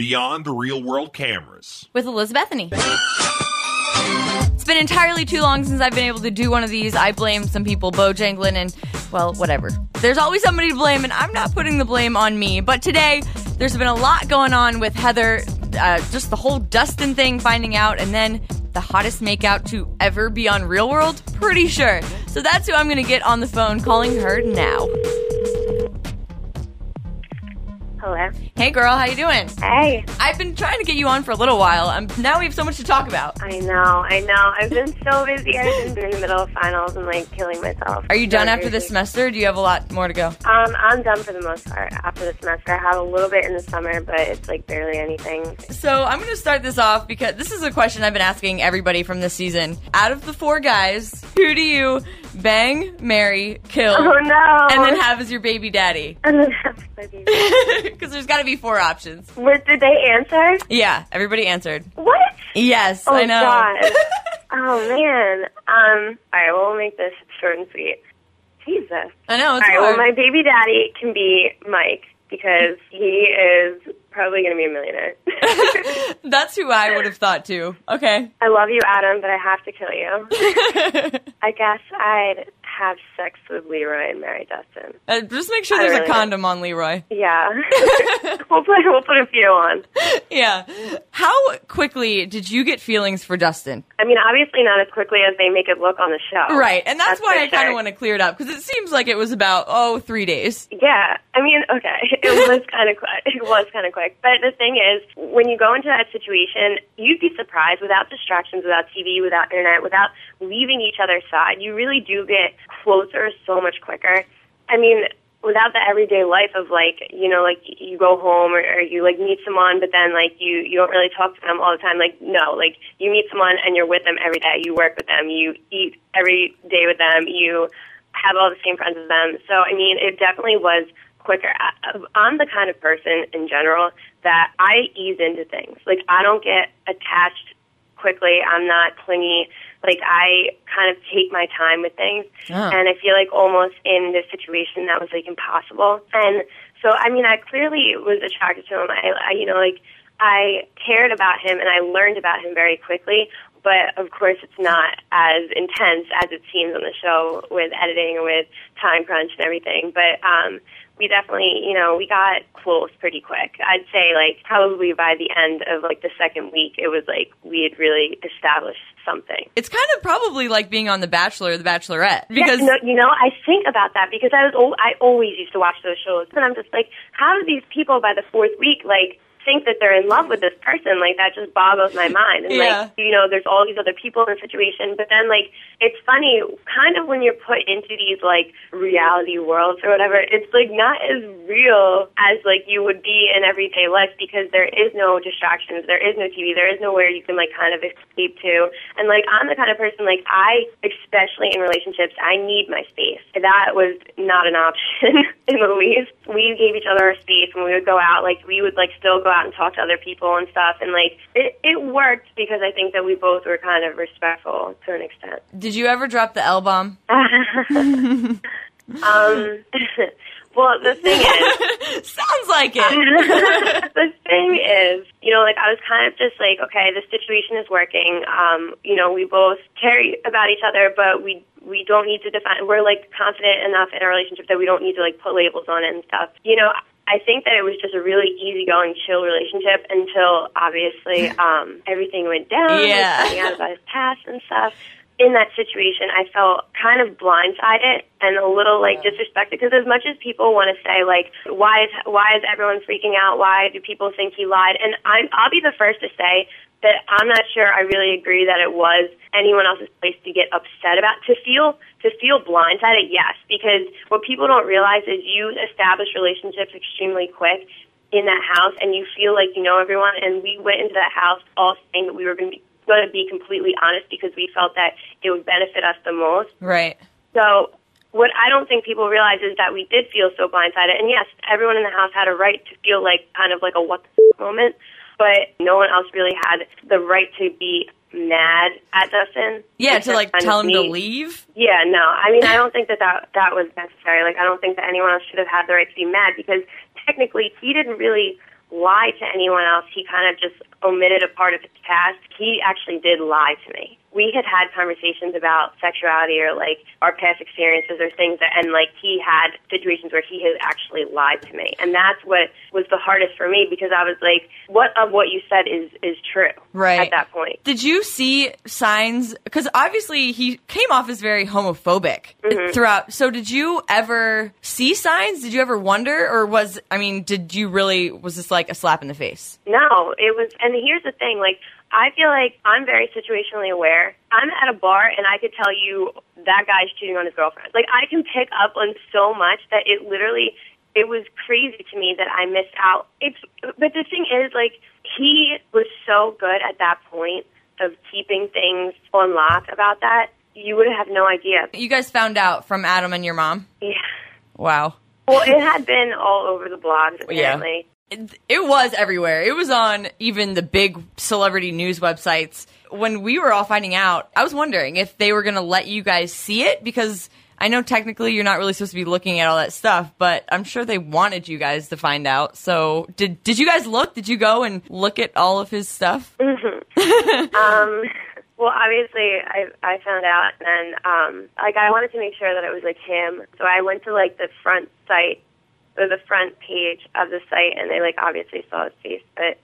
Beyond the Real World Cameras. with Elizabethany. It's been entirely too long since I've been able to do one of these. I blame some people, Bojanglin, and well, whatever. There's always somebody to blame, and I'm not putting the blame on me. But today, there's been a lot going on with Heather, uh, just the whole Dustin thing, finding out, and then the hottest makeout to ever be on Real World. Pretty sure. So that's who I'm gonna get on the phone, calling her now. Hello. Hey, girl, how you doing? Hey. I've been trying to get you on for a little while. Um, now we have so much to talk about. I know, I know. I've been so busy. I've been in the middle of finals and like killing myself. Are you done after this semester? Or do you have a lot more to go? Um, I'm done for the most part after the semester. I have a little bit in the summer, but it's like barely anything. So I'm going to start this off because this is a question I've been asking everybody from this season. Out of the four guys, who do you bang, marry, kill, Oh no! and then have as your baby daddy? And then have my baby. Because there's got to be four options. What did they answer? Yeah, everybody answered. What? Yes, Oh I know. God. oh man. Um. All right. Well, make this short and sweet. Jesus. I know. All right. hard. Well, my baby daddy can be Mike because he is probably going to be a millionaire. That's who I would have thought too. Okay. I love you, Adam, but I have to kill you. I guess I'd have sex with Leroy and marry Dustin. Uh, just make sure I there's really a condom on Leroy. Yeah. we'll put we'll put a few on. Yeah. How quickly did you get feelings for Dustin? I mean, obviously not as quickly as they make it look on the show. Right, and that's, That's why I kind of want to clear it up because it seems like it was about oh three days. Yeah, I mean, okay, it was kind of quick. It was kind of quick, but the thing is, when you go into that situation, you'd be surprised without distractions, without TV, without internet, without leaving each other's side. You really do get closer so much quicker. I mean, without the everyday life of like, you know, like you go home or, or you like meet someone, but then like you you don't really talk to them all the time. Like, no, like you meet someone and you're with them every day. You work with them. You eat every day with them. You have all the same friends as them. So, I mean, it definitely was quicker. I'm the kind of person in general that I ease into things. Like, I don't get attached quickly. I'm not clingy. Like, I kind of take my time with things. Oh. And I feel like almost in this situation that was like impossible. And so, I mean, I clearly was attracted to him. I, I you know, like, I cared about him and I learned about him very quickly. But of course, it's not as intense as it seems on the show with editing and with time crunch and everything. But um, we definitely, you know, we got close pretty quick. I'd say like probably by the end of like the second week, it was like we had really established something. It's kind of probably like being on The Bachelor or The Bachelorette because yeah, no, you know, I think about that because I was I always used to watch those shows, and I'm just like, how do these people by the fourth week like think that they're in love with this person? Like that just boggles my mind. And Yeah. like, you know, there's all these other people in the situation, but then like it's funny, kind of when you're put into these like reality worlds or whatever, it's like not as real as like you would be in everyday life because there is no distractions, there is no TV, there is nowhere you can like kind of escape to. And like I'm the kind of person like I, especially in relationships, I need my space. That was not an option in the least. We gave each other our space when we would go out. Like we would like still go out and talk to other people and stuff. And like it, it worked because I think that we both were kind of respectful to an extent. did you ever drop the L bomb? Um, well, the thing is, Sounds like it. the thing is, you know, like I was kind of just like, okay, this situation is working. Um, you know, we both care about each other, but we we don't need to define. We're like confident enough in our relationship that we don't need to like put labels on it and stuff. You know. I think that it was just a really easygoing, chill relationship until obviously um, everything went down. Yeah. Out about his past and stuff. In that situation, I felt kind of blindsided and a little like disrespected because as much as people want to say like, why is why is everyone freaking out? Why do people think he lied? And I'm I'll be the first to say that I'm not sure I really agree that it was anyone else's place to get upset about to feel to feel blindsided. Yes, because what people don't realize is you establish relationships extremely quick in that house, and you feel like you know everyone. And we went into that house all saying that we were going to be going to be completely honest because we felt that it would benefit us the most. right. So what I don't think people realize is that we did feel so blindsided. And yes, everyone in the house had a right to feel like kind of like a what the f- moment, but no one else really had the right to be mad at Dustin. Yeah, to like tell him to leave. Yeah, no. I mean, I don't think that, that that was necessary. Like, I don't think that anyone else should have had the right to be mad because technically he didn't really lie to anyone else. He kind of just omitted a part of his past. He actually did lie to me. We had had conversations about sexuality or like our past experiences or things that, and like he had situations where he had actually lied to me. And that's what was the hardest for me because I was like, what of what you said is, is true Right. at that point. Did you see signs? Because obviously he came off as very homophobic Mm-hmm. throughout. So did you ever see signs? Did you ever wonder, or was I mean, did you really? Was this like a slap in the face? No, it was, and here's the thing, like, I feel like I'm very situationally aware. I'm at a bar and I could tell you that guy's cheating on his girlfriend. Like, I can pick up on so much that it literally, it was crazy to me that I missed out. It's, but the thing is, like, he was so good at that point of keeping things on lock about that. You would have no idea. You guys found out from Adam and your mom. Yeah. Wow. Well, it had been all over the blogs, apparently. It, was everywhere. It was on even the big celebrity news websites. When we were all finding out, I was wondering if they were going to let you guys see it because I know technically you're not really supposed to be looking at all that stuff, but I'm sure they wanted you guys to find out. So, did did you guys look? Did you go and look at all of his stuff? Um, well, obviously, I I found out, and um, like I wanted to make sure that it was like him, so I went to like the front site or the front page of the site, and they like obviously saw his face, but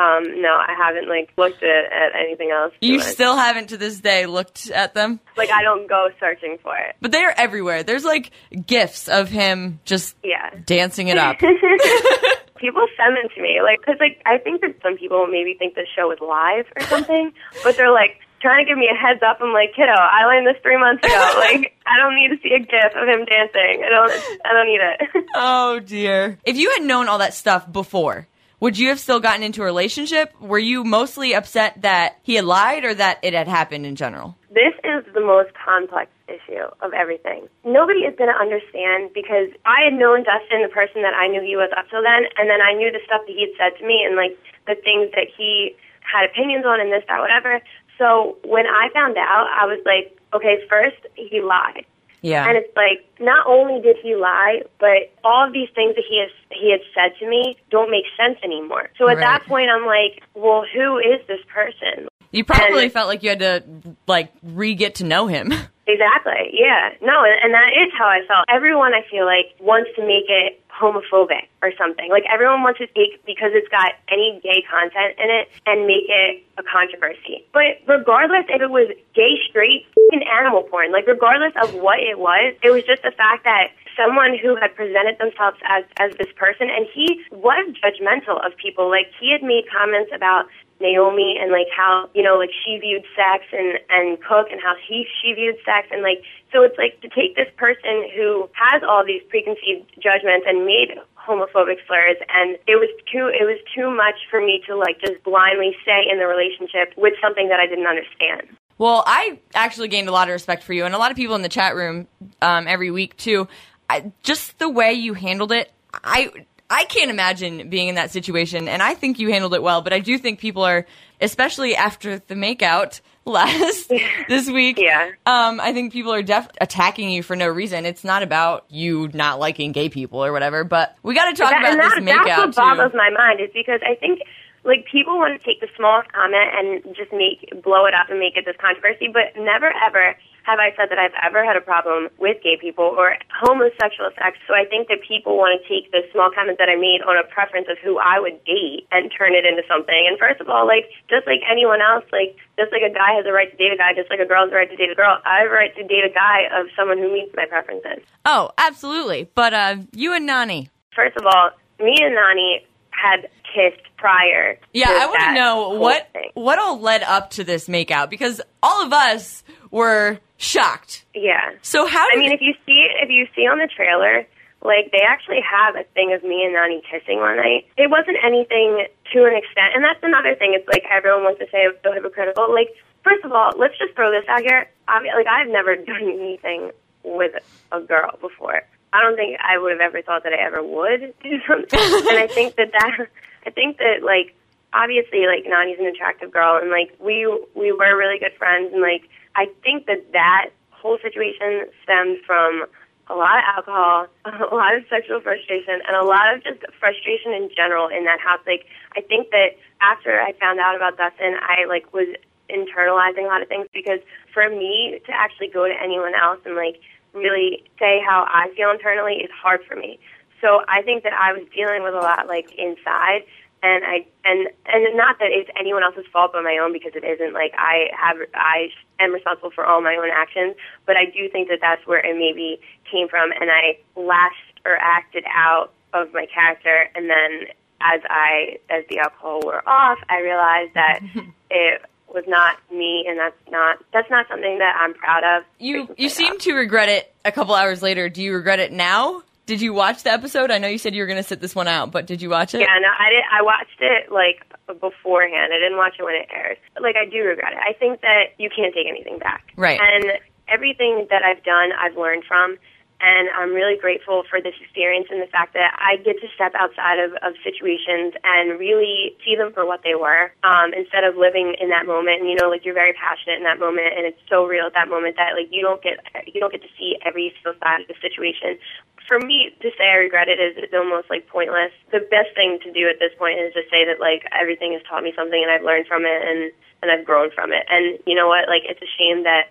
um, no, I haven't like looked at, at anything else. You it. still haven't to this day looked at them, like I don't go searching for it. but they are everywhere. There's like gifs of him just Yeah. dancing it up. people send them to me, like, cause like I think that some people maybe think the show is live or something, but they're like trying to give me a heads up. I'm like, kiddo, I learned this three months ago. like, I don't need to see a gif of him dancing. I don't, I don't need it. Oh dear. If you had known all that stuff before, would you have still gotten into a relationship? Were you mostly upset that he had lied or that it had happened in general? this is the most complex issue of everything. Nobody is going to understand because I had known Dustin, the person that I knew he was up till then, and then I knew the stuff that he had said to me and like the things that he had opinions on and this, that, whatever. So when I found out, I was like, okay, first he lied. Yeah. And it's like not only did he lie, but all of these things that he has he had said to me don't make sense anymore. So at Right. that point, I'm like, well, who is this person? you probably and- felt like you had to like re get to know him. Exactly. Yeah. No, and, that is how I felt. Everyone, I feel like, wants to make it homophobic or something. Like everyone wants to take because it's got any gay content in it and make it a controversy. But regardless if it was gay, straight, and animal porn, like regardless of what it was, it was just the fact that someone who had presented themselves as as this person and he was judgmental of people. Like he had made comments about Naomi and like how you know like she viewed sex and and Cook and how he she viewed sex and like so it's like to take this person who has all these preconceived judgments and made homophobic slurs and it was too it was too much for me to like just blindly stay in the relationship with something that I didn't understand. Well, I actually gained a lot of respect for you, and a lot of people in the chat room um, every week too. I, just the way you handled it, I I can't imagine being in that situation, and I think you handled it well. But I do think people are, especially after the makeout last this week. Yeah. Um, I think people are def- attacking you for no reason. It's not about you not liking gay people or whatever. But we got to talk That- about and this that, makeout that's what too. boggles my mind is because I think like people want to take the smallest comment and just make blow it up and make it this controversy, but never ever have I said that I've ever had a problem with gay people or homosexual sex. So I think that people want to take the small comment that I made on a preference of who I would date and turn it into something. And first of all, like just like anyone else, like just like a guy has a right to date a guy, just like a girl has a right to date a girl, I have a right to date a guy of someone who meets my preferences. oh, absolutely. But uh, you and Nany. First of all, me and Nany had kissed prior. Yeah, I want to know what thing. what all led up to this makeout because all of us were shocked. Yeah. So how I mean, if you see if you see on the trailer, like they actually have a thing of me and Nany kissing one night. It wasn't anything to an extent, and that's another thing. It's like everyone wants to say it's so hypocritical. Like, first of all, let's just throw this out here. I mean, like I've never done anything with a girl before. I don't think I would have ever thought that I ever would do something. and I think that that I think that like obviously like Nany's an attractive girl and like we we were really good friends and like I think that that whole situation stemmed from a lot of alcohol, a lot of sexual frustration, and a lot of just frustration in general in that house. Like, I think that after I found out about Dustin, I like was internalizing a lot of things because for me to actually go to anyone else and like really say how I feel internally is hard for me. So I think that I was dealing with a lot like inside and I and and not that it's anyone else's fault but my own because it isn't like I have I am responsible for all my own actions but I do think that that's where it maybe came from and I lashed or acted out of my character and then as I as the alcohol wore off I realized that it was not me and that's not that's not something that I'm proud of. You you seem uh, to regret it a couple hours later. Do you regret it now? Did you watch the episode? I know you said you were going to sit this one out, but did you watch it? Yeah, no, I did. I watched it like beforehand. I didn't watch it when it aired. But, like I do regret it. I think that you can't take anything back. Right. And everything that I've done, I've learned from and I'm really grateful for this experience and the fact that I get to step outside of, of situations and really see them for what they were um, instead of living in that moment. And you know, like you're very passionate in that moment, and it's so real at that moment that like you don't get you don't get to see every single side of the situation. For me to say I regret it is, is almost like pointless. The best thing to do at this point is to say that like everything has taught me something and I've learned from it and and I've grown from it. And you know what? Like it's a shame that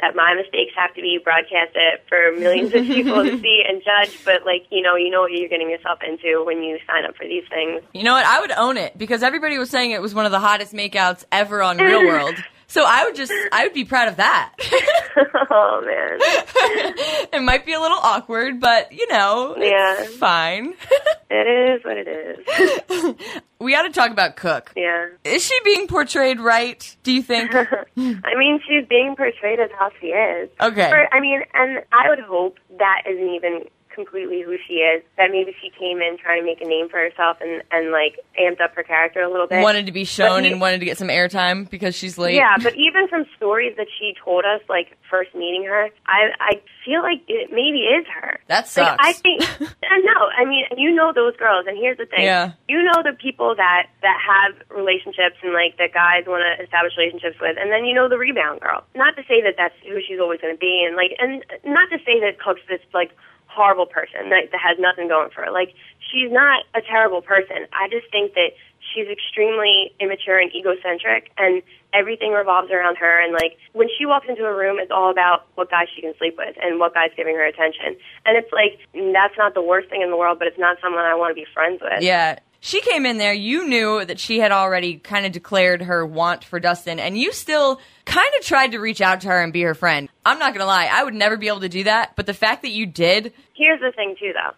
that my mistakes have to be broadcasted for millions of people to see and judge. But like, you know, you know what you're getting yourself into when you sign up for these things. You know what? I would own it because everybody was saying it was one of the hottest makeouts ever on Real World. So I would just, I would be proud of that. oh man, it might be a little awkward, but you know, yeah, fine. it is what it is. we got to talk about Cook. Yeah, is she being portrayed right? Do you think? I mean, she's being portrayed as how she is. Okay. For, I mean, and I would hope that isn't even completely who she is. That maybe she came in trying to make a name for herself and and like amped up her character a little bit. Wanted to be shown he, and wanted to get some airtime because she's late. Yeah, but even from stories that she told us, like first meeting her, I I feel like it maybe is her. That sucks. Like, I think no. I mean, you know those girls, and here's the thing. Yeah. You know the people that that have relationships and like that guys want to establish relationships with, and then you know the rebound girl. Not to say that that's who she's always going to be, and like, and not to say that Cook's this like horrible person that, that has nothing going for her. Like she's not a terrible person. I just think that she's extremely immature and egocentric and everything revolves around her and like when she walks into a room it's all about what guy she can sleep with and what guys giving her attention. And it's like that's not the worst thing in the world, but it's not someone I want to be friends with. Yeah she came in there, you knew that she had already kind of declared her want for Dustin, and you still kind of tried to reach out to her and be her friend. I'm not going to lie, I would never be able to do that, but the fact that you did. Here's the thing, too, though.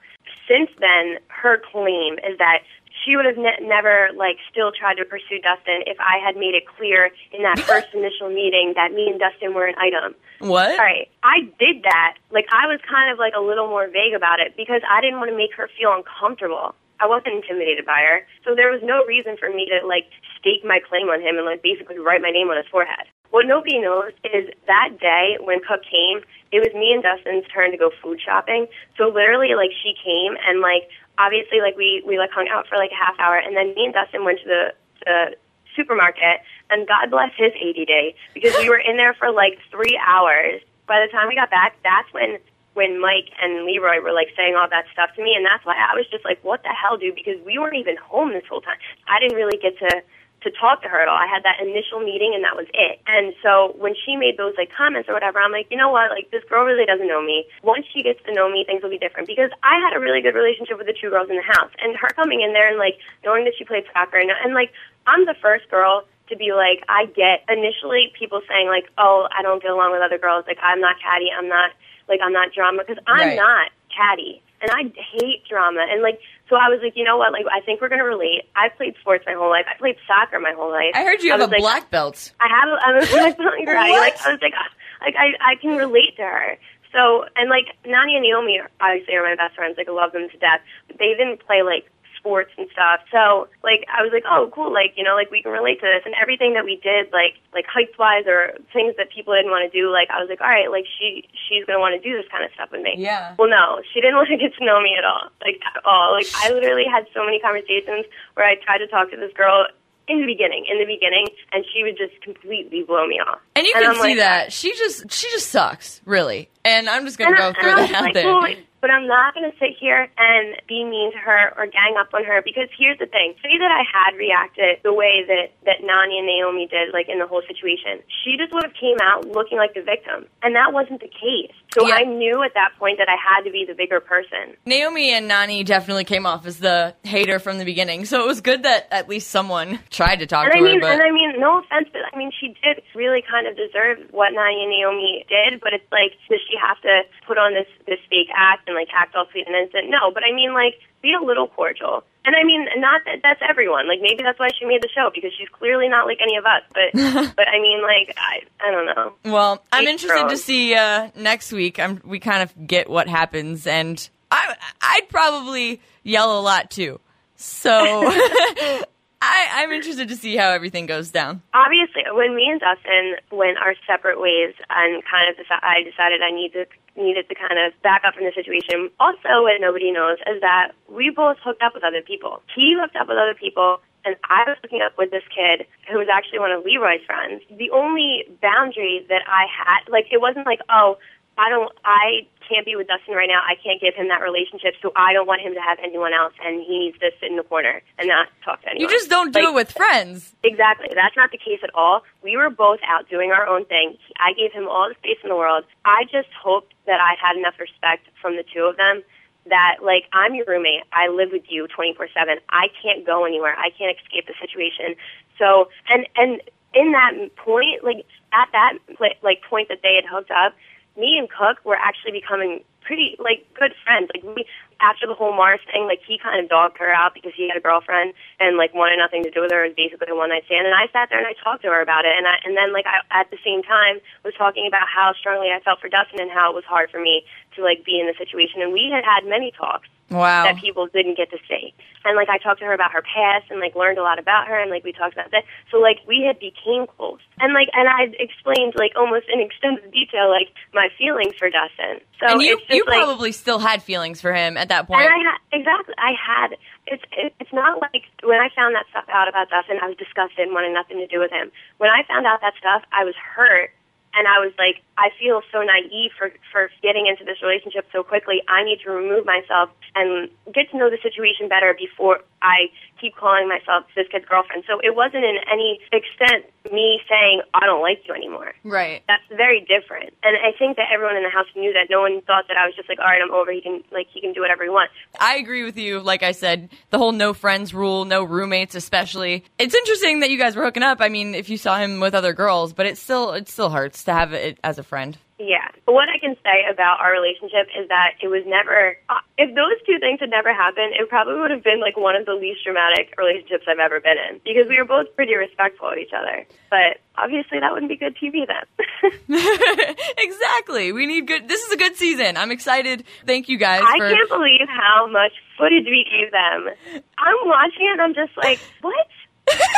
Since then, her claim is that she would have ne- never like still tried to pursue Dustin if I had made it clear in that first initial meeting that me and Dustin were an item. What? All right, I did that. Like I was kind of like a little more vague about it because I didn't want to make her feel uncomfortable. I wasn't intimidated by her. So there was no reason for me to like stake my claim on him and like basically write my name on his forehead. What nobody knows is that day when Cook came, it was me and Dustin's turn to go food shopping. So literally like she came and like obviously like we we like hung out for like a half hour and then me and Dustin went to the the supermarket and God bless his ADD because we were in there for like 3 hours. By the time we got back, that's when when Mike and Leroy were like saying all that stuff to me, and that's why I was just like, "What the hell, dude?" Because we weren't even home this whole time. I didn't really get to to talk to her at all. I had that initial meeting, and that was it. And so when she made those like comments or whatever, I'm like, you know what? Like this girl really doesn't know me. Once she gets to know me, things will be different. Because I had a really good relationship with the two girls in the house, and her coming in there and like knowing that she played soccer, and, and like I'm the first girl to be like, I get initially people saying like, oh, I don't get along with other girls. Like I'm not catty. I'm not like I'm not drama because I'm Right. not catty and I hate drama and like so I was like you know what like I think we're gonna relate. I've played sports my whole life. I played soccer my whole life. I heard you have was a like, black belt. I have. I was like, karate. Like I was like, ah, like I, I can relate to her. So and like Nany and Naomi are- obviously are my best friends. Like I love them to death. But they didn't play like sports and stuff. So like I was like, oh cool. Like you know like we can relate to this and everything that we did like like heights wise or things that people didn't want to do. Like I was like, all right, like she she's gonna want to do this kind of stuff with me. Yeah. Well, no, she didn't want to get to know me at all. Like at all. Like I literally had so many conversations where I tried to talk to this girl in the beginning, in the beginning, and she would just completely blow me off. And you And can I'm see like- that she just she just sucks, really. And I'm just gonna go I- throw and I that out like, there. well, but I'm not going to sit here and be mean to her or gang up on her because here's the thing. Say that I had reacted the way that, that Nany and Naomi did, like in the whole situation. She just would have came out looking like the victim. And that wasn't the case. So Yeah. I knew at that point that I had to be the bigger person. Naomi and Nany definitely came off as the hater from the beginning, so it was good that at least someone tried to talk And to I mean, her. But and I mean, no offense, but I mean, she did really kind of deserve what Nany and Naomi did. But it's like, does she have to put on this this fake act and like act all sweet and innocent? No, but I mean, like, be a little cordial. And I mean, not that that's everyone. Like, maybe that's why she made the show because she's clearly not like any of us. But, but I mean, like, I I don't know. well, I'm interested to see uh, next week. I'm, we kind of get what happens, and I I'd probably yell a lot too. So I, I'm interested to see how everything goes down. obviously when me and Dustin went our separate ways and kind of deci- I decided I need to needed to kind of back up from the situation. Also, what nobody knows is that we both hooked up with other people. He hooked up with other people. And I was hooking up with this kid who was actually one of Leroy's friends. The only boundary that I had, like, it wasn't like, oh, I don't, I can't be with Dustin right now. I can't give him that relationship, so I don't want him to have anyone else, and he needs to sit in the corner and not talk to anyone. You just don't do Like, it with friends. Exactly. That's not the case at all. We were both out doing our own thing. I gave him all the space in the world. I just hoped that I had enough respect from the two of them that, like, I'm your roommate. I live with you 24 7. I can't go anywhere. I can't escape the situation. So, and, and in that point, like, at that, like, point that they had hooked up, me and Cook were actually becoming pretty like good friends. Like we after the whole Mars thing, like he kind of dogged her out because he had a girlfriend and like wanted nothing to do with her. It was basically a one night stand. And I sat there and I talked to her about it. And I and then like I at the same time was talking about how strongly I felt for Dustin and how it was hard for me to like be in the situation. And we had had many talks Wow. that people didn't get to see. And like I talked to her about her past and like learned a lot about her and like we talked about that. So like we had became close. And like and I explained like almost in extensive detail like my feelings for Dustin. So and you just you like probably still had feelings for him at that point. and I had exactly I had it's it, it's not like when I found that stuff out about Dustin I was disgusted and wanted nothing to do with him. When I found out that stuff I was hurt and I was like, I feel so naive for for getting into this relationship so quickly. I need to remove myself and get to know the situation better before I keep calling myself this kid's girlfriend. So it wasn't in any extent me saying I don't like you anymore. right. That's very different. And I think that everyone in the house knew that. No one thought that I was just like, all right, I'm over. He can like he can do whatever he wants. I agree with you. Like I said, the whole no friends rule, no roommates, especially. It's interesting that you guys were hooking up. I mean, if you saw him with other girls, but it still it still hurts to have it as a friend. Yeah. But what I can say about our relationship is that it was never, uh, if those two things had never happened, it probably would have been like one of the least dramatic relationships I've ever been in because we were both pretty respectful of each other. But obviously that wouldn't be good TV then. exactly. We need good. This is a good season. I'm excited. Thank you guys I for. can't believe how much footage we gave them. I'm watching it and I'm just like, what?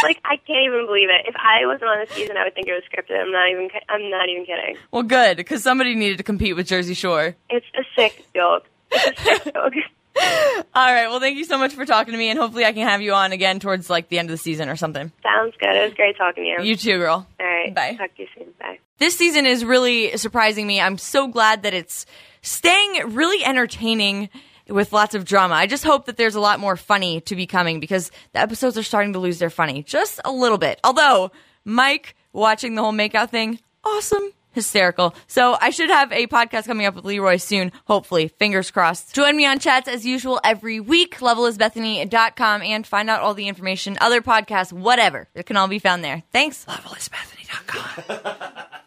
Like I can't even believe it. If I wasn't on the season, I would think it was scripted. I'm not even. I'm not even kidding. well, good because somebody needed to compete with Jersey Shore. It's a sick joke. It's a sick joke. All right. Well, thank you so much for talking to me, and hopefully, I can have you on again towards like the end of the season or something. Sounds good. It was great talking to you. You too, girl. All right. Bye. Talk to you soon. Bye. This season is really surprising me. I'm so glad that it's staying really entertaining with lots of drama. I just hope that there's a lot more funny to be coming because the episodes are starting to lose their funny just a little bit. Although, Mike watching the whole makeout thing, awesome. Hysterical. So I should have a podcast coming up with Leroy soon, hopefully. Fingers crossed. Join me on chats as usual every week, levelisbethany.com, and find out all the information, other podcasts, whatever. It can all be found there. Thanks. Levelisbethany.com.